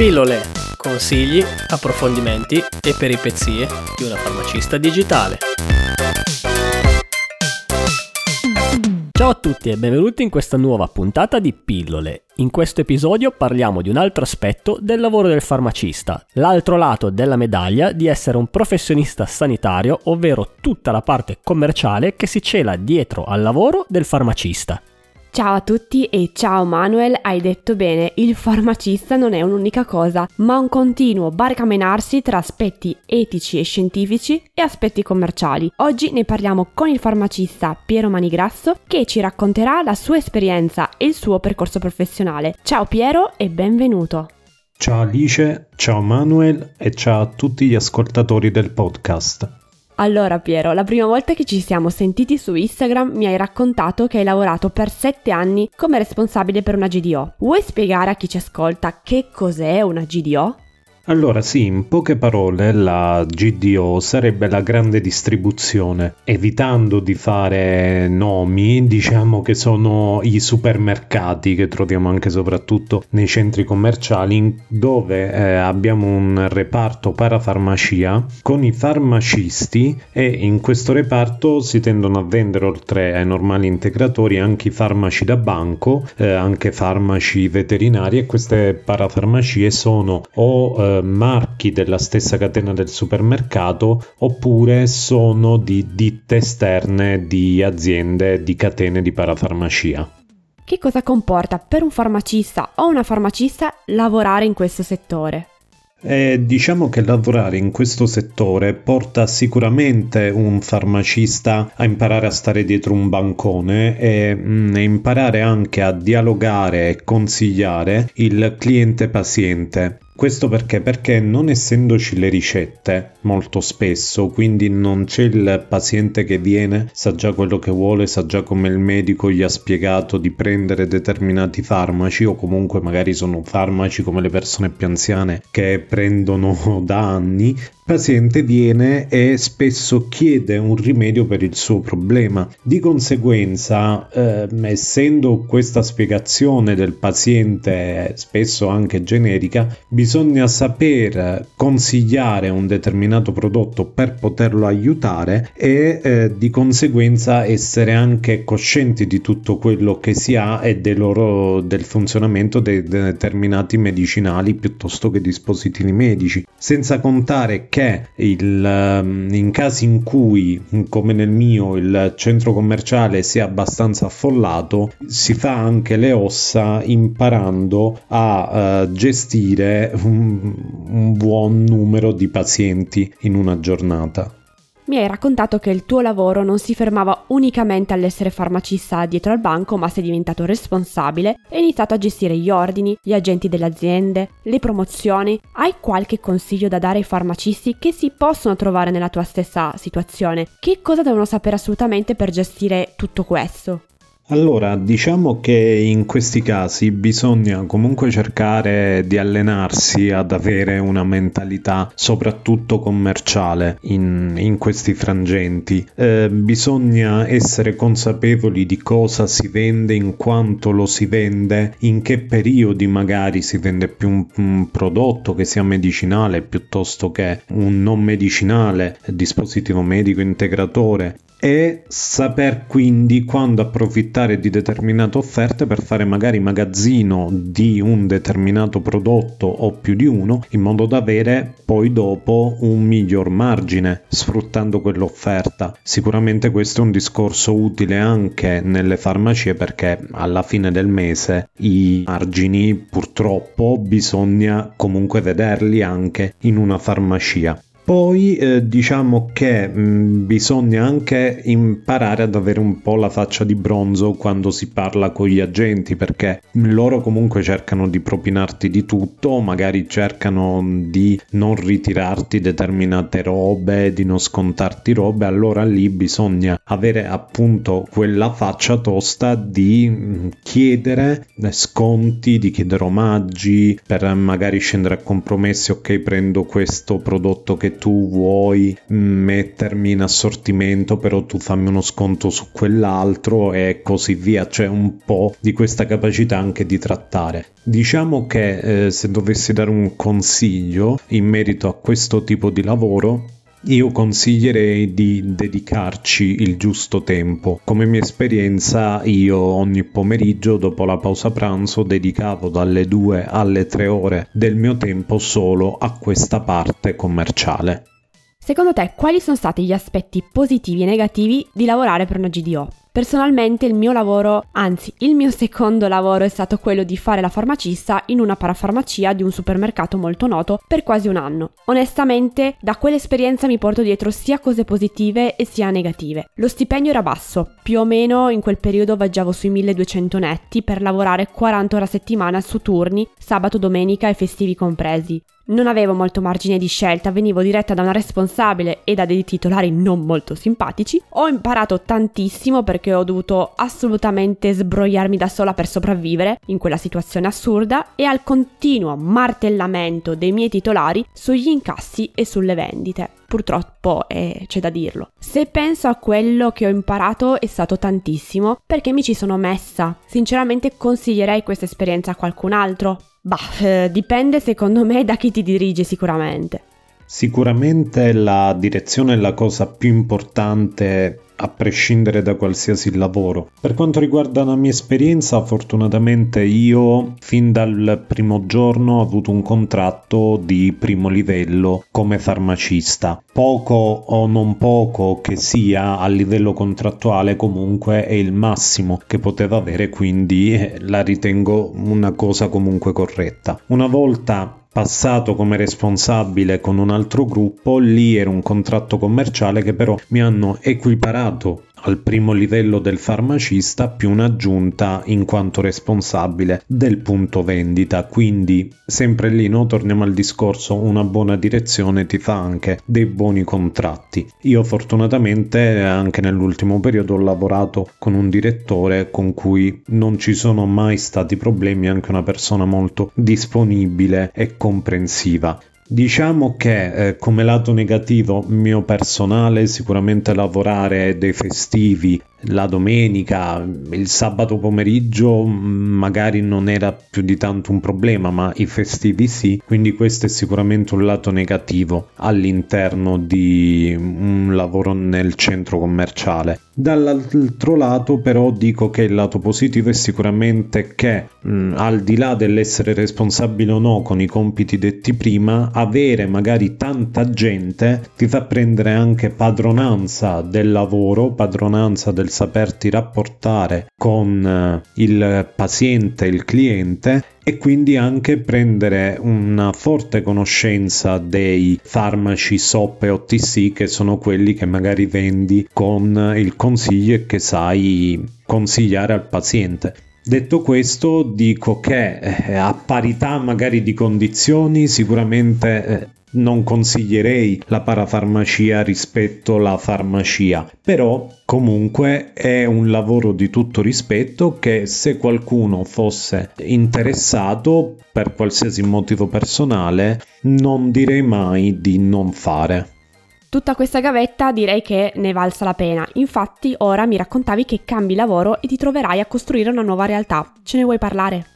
Pillole, consigli, approfondimenti e peripezie di una farmacista digitale. Ciao a tutti e benvenuti in questa nuova puntata di Pillole. In questo episodio parliamo di un altro aspetto del lavoro del farmacista, l'altro lato della medaglia di essere un professionista sanitario, ovvero tutta la parte commerciale che si cela dietro al lavoro del farmacista. Ciao a tutti e ciao Manuel, hai detto bene, il farmacista non è un'unica cosa, ma un continuo barcamenarsi tra aspetti etici e scientifici e aspetti commerciali. Oggi ne parliamo con il farmacista Piero Manigrasso che ci racconterà la sua esperienza e il suo percorso professionale. Ciao Piero e benvenuto. Ciao Alice, ciao Manuel e ciao a tutti gli ascoltatori del podcast. Allora Piero, la prima volta che ci siamo sentiti su Instagram mi hai raccontato che hai lavorato per 7 anni come responsabile per una GDO. Vuoi spiegare a chi ci ascolta che cos'è una GDO? Allora sì, in poche parole la GDO sarebbe la grande distribuzione. Evitando di fare nomi, diciamo che sono i supermercati che troviamo anche soprattutto nei centri commerciali dove eh, abbiamo un reparto parafarmacia con i farmacisti e in questo reparto si tendono a vendere oltre ai normali integratori anche i farmaci da banco, eh, anche farmaci veterinari e queste parafarmacie sono o eh, marchi della stessa catena del supermercato oppure sono di ditte esterne di aziende di catene di parafarmacia. Che cosa comporta per un farmacista o una farmacista lavorare in questo settore? Eh, diciamo che lavorare in questo settore porta sicuramente un farmacista a imparare a stare dietro un bancone e mh, mm, imparare anche a dialogare e consigliare il cliente paziente. Questo perché? Perché non essendoci le ricette molto spesso, quindi non c'è il paziente che viene, sa già quello che vuole, sa già come il medico gli ha spiegato di prendere determinati farmaci o comunque magari sono farmaci come le persone più anziane che prendono da anni, paziente viene e spesso chiede un rimedio per il suo problema. Di conseguenza, eh, essendo questa spiegazione del paziente spesso anche generica, bisogna saper consigliare un determinato prodotto per poterlo aiutare e eh, di conseguenza essere anche coscienti di tutto quello che si ha e del, loro, del funzionamento dei determinati medicinali piuttosto che dispositivi medici, senza contare che che il, ehm, in casi in cui, come nel mio, il centro commerciale sia abbastanza affollato, si fa anche le ossa imparando a uh, gestire un, un buon numero di pazienti in una giornata mi hai raccontato che il tuo lavoro non si fermava unicamente all'essere farmacista dietro al banco, ma sei diventato responsabile e hai iniziato a gestire gli ordini, gli agenti delle aziende, le promozioni. Hai qualche consiglio da dare ai farmacisti che si possono trovare nella tua stessa situazione? Che cosa devono sapere assolutamente per gestire tutto questo? Allora, diciamo che in questi casi bisogna comunque cercare di allenarsi ad avere una mentalità soprattutto commerciale in, in questi frangenti. Eh, bisogna essere consapevoli di cosa si vende, in quanto lo si vende, in che periodi magari si vende più un, un prodotto che sia medicinale piuttosto che un non medicinale, dispositivo medico integratore e saper quindi quando approfittare di determinate offerte per fare magari magazzino di un determinato prodotto o più di uno in modo da avere poi dopo un miglior margine sfruttando quell'offerta. Sicuramente questo è un discorso utile anche nelle farmacie perché alla fine del mese i margini purtroppo bisogna comunque vederli anche in una farmacia. Poi eh, diciamo che mh, mm, bisogna anche imparare ad avere un po' la faccia di bronzo quando si parla con gli agenti perché loro comunque cercano di propinarti di tutto, magari cercano di non ritirarti determinate robe, di non scontarti robe, allora lì bisogna avere appunto quella faccia tosta di mm, chiedere sconti, di chiedere omaggi per magari scendere a compromessi, ok prendo questo prodotto che tu vuoi mettermi in assortimento, però tu fammi uno sconto su quell'altro e così via. C'è un po' di questa capacità anche di trattare. Diciamo che eh, se dovessi dare un consiglio in merito a questo tipo di lavoro, io consiglierei di dedicarci il giusto tempo. Come mia esperienza, io ogni pomeriggio dopo la pausa pranzo dedicavo dalle 2 alle 3 ore del mio tempo solo a questa parte commerciale. Secondo te, quali sono stati gli aspetti positivi e negativi di lavorare per una GDO? Personalmente il mio lavoro, anzi il mio secondo lavoro è stato quello di fare la farmacista in una parafarmacia di un supermercato molto noto per quasi un anno. Onestamente da quell'esperienza mi porto dietro sia cose positive e sia negative. Lo stipendio era basso, più o meno in quel periodo viaggiavo sui 1200 netti per lavorare 40 ore a settimana su turni, sabato, domenica e festivi compresi. Non avevo molto margine di scelta, venivo diretta da una responsabile e da dei titolari non molto simpatici. Ho imparato tantissimo perché ho dovuto assolutamente sbrogliarmi da sola per sopravvivere in quella situazione assurda e al continuo martellamento dei miei titolari sugli incassi e sulle vendite. Purtroppo eh, c'è da dirlo. Se penso a quello che ho imparato è stato tantissimo perché mi ci sono messa. Sinceramente consiglierei questa esperienza a qualcun altro, Bah, eh, dipende secondo me da chi ti dirige sicuramente. Sicuramente la direzione è la cosa più importante a prescindere da qualsiasi lavoro. Per quanto riguarda la mia esperienza, fortunatamente io fin dal primo giorno ho avuto un contratto di primo livello come farmacista. Poco o non poco che sia a livello contrattuale comunque è il massimo che poteva avere, quindi eh, la ritengo una cosa comunque corretta. Una volta passato come responsabile con un altro gruppo, lì era un contratto commerciale che però mi hanno equiparato al primo livello del farmacista più un'aggiunta in quanto responsabile del punto vendita. Quindi sempre lì no, torniamo al discorso, una buona direzione ti fa anche dei buoni contratti. Io fortunatamente anche nell'ultimo periodo ho lavorato con un direttore con cui non ci sono mai stati problemi, anche una persona molto disponibile e comprensiva. Diciamo che eh, come lato negativo mio personale sicuramente lavorare dei festivi la domenica, il sabato pomeriggio magari non era più di tanto un problema, ma i festivi sì, quindi questo è sicuramente un lato negativo all'interno di un lavoro nel centro commerciale. Dall'altro lato però dico che il lato positivo è sicuramente che mh, al di là dell'essere responsabile o no con i compiti detti prima, avere magari tanta gente ti fa prendere anche padronanza del lavoro, padronanza del saperti rapportare con eh, il paziente, il cliente e quindi anche prendere una forte conoscenza dei farmaci SOP e OTC che sono quelli che magari vendi con il consiglio e che sai consigliare al paziente. Detto questo, dico che eh, a parità magari di condizioni sicuramente eh, non consiglierei la parafarmacia rispetto alla farmacia, però comunque è un lavoro di tutto rispetto che se qualcuno fosse interessato per qualsiasi motivo personale non direi mai di non fare. Tutta questa gavetta direi che ne valsa la pena. Infatti, ora mi raccontavi che cambi lavoro e ti troverai a costruire una nuova realtà. Ce ne vuoi parlare?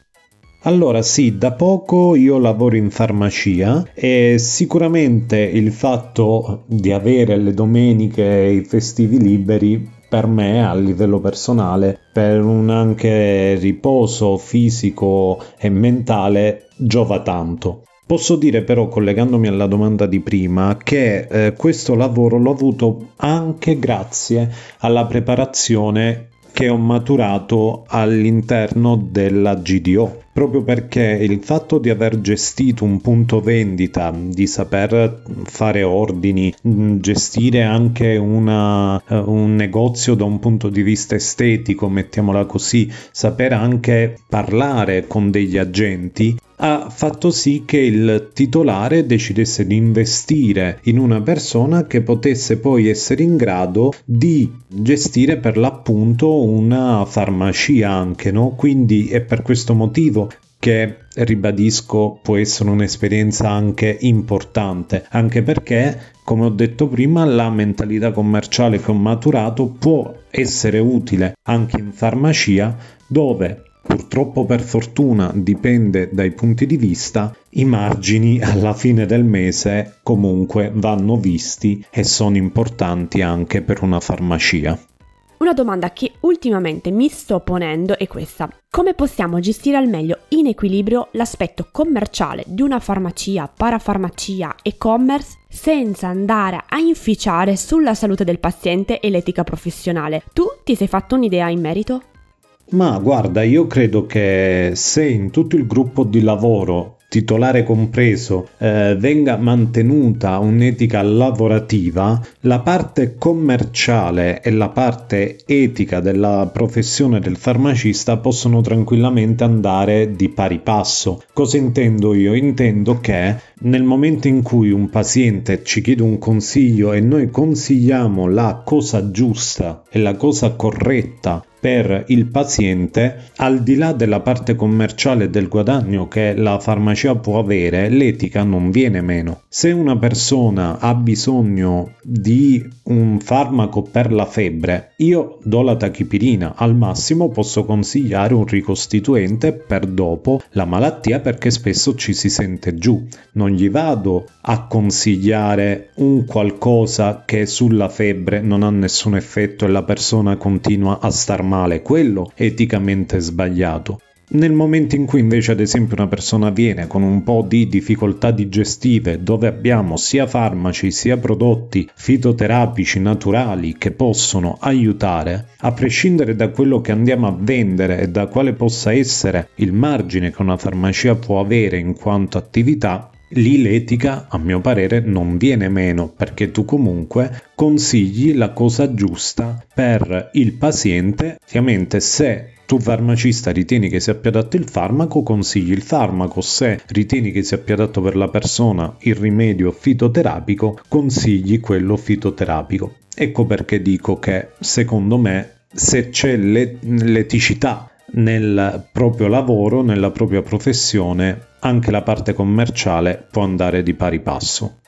Allora sì, da poco io lavoro in farmacia e sicuramente il fatto di avere le domeniche e i festivi liberi per me a livello personale per un anche riposo fisico e mentale giova tanto. Posso dire però, collegandomi alla domanda di prima, che eh, questo lavoro l'ho avuto anche grazie alla preparazione che ho maturato all'interno della GDO proprio perché il fatto di aver gestito un punto vendita, di saper fare ordini, gestire anche una, uh, un negozio da un punto di vista estetico, mettiamola così, saper anche parlare con degli agenti, ha fatto sì che il titolare decidesse di investire in una persona che potesse poi essere in grado di gestire per l'appunto una farmacia anche, no? Quindi è per questo motivo che ribadisco può essere un'esperienza anche importante, anche perché come ho detto prima, la mentalità commerciale che ho maturato può essere utile anche in farmacia dove Purtroppo per fortuna dipende dai punti di vista, i margini alla fine del mese comunque vanno visti e sono importanti anche per una farmacia. Una domanda che ultimamente mi sto ponendo è questa. Come possiamo gestire al meglio in equilibrio l'aspetto commerciale di una farmacia, parafarmacia, e-commerce senza andare a inficiare sulla salute del paziente e l'etica professionale? Tu ti sei fatto un'idea in merito? Ma guarda, io credo che se in tutto il gruppo di lavoro titolare compreso, eh, venga mantenuta un'etica lavorativa, la parte commerciale e la parte etica della professione del farmacista possono tranquillamente andare di pari passo. Cosa intendo io? Intendo che nel momento in cui un paziente ci chiede un consiglio e noi consigliamo la cosa giusta e la cosa corretta per il paziente, al di là della parte commerciale del guadagno che la farmacia può avere, l'etica non viene meno. Se una persona ha bisogno di un farmaco per la febbre, io do la tachipirina, al massimo posso consigliare un ricostituente per dopo la malattia perché spesso ci si sente giù. Non gli vado a consigliare un qualcosa che sulla febbre non ha nessun effetto e la persona continua a star male quello è eticamente sbagliato. Nel momento in cui invece ad esempio una persona viene con un po' di difficoltà digestive dove abbiamo sia farmaci sia prodotti fitoterapici naturali che possono aiutare, a prescindere da quello che andiamo a vendere e da quale possa essere il margine che una farmacia può avere in quanto attività, lì l'etica, a mio parere, non viene meno perché tu comunque consigli la cosa giusta per il paziente. Ovviamente se tu farmacista ritieni che sia più adatto il farmaco, consigli il farmaco, se ritieni che sia più adatto per la persona il rimedio fitoterapico, consigli quello fitoterapico. Ecco perché dico che secondo me se c'è l'eticità nel proprio lavoro, nella propria professione, anche la parte commerciale può andare di pari passo.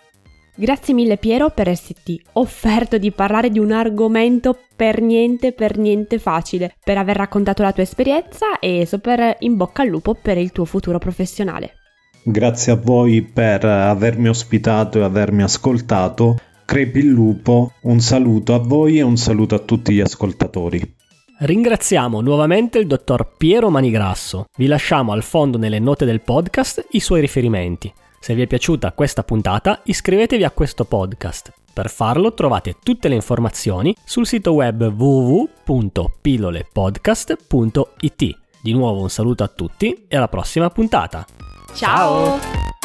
Grazie mille Piero per esserti offerto di parlare di un argomento per niente, per niente facile, per aver raccontato la tua esperienza e super in bocca al lupo per il tuo futuro professionale. Grazie a voi per avermi ospitato e avermi ascoltato. Crepi il lupo, un saluto a voi e un saluto a tutti gli ascoltatori. Ringraziamo nuovamente il dottor Piero Manigrasso. Vi lasciamo al fondo nelle note del podcast i suoi riferimenti. Se vi è piaciuta questa puntata, iscrivetevi a questo podcast. Per farlo trovate tutte le informazioni sul sito web www.pillolepodcast.it. Di nuovo un saluto a tutti e alla prossima puntata. Ciao.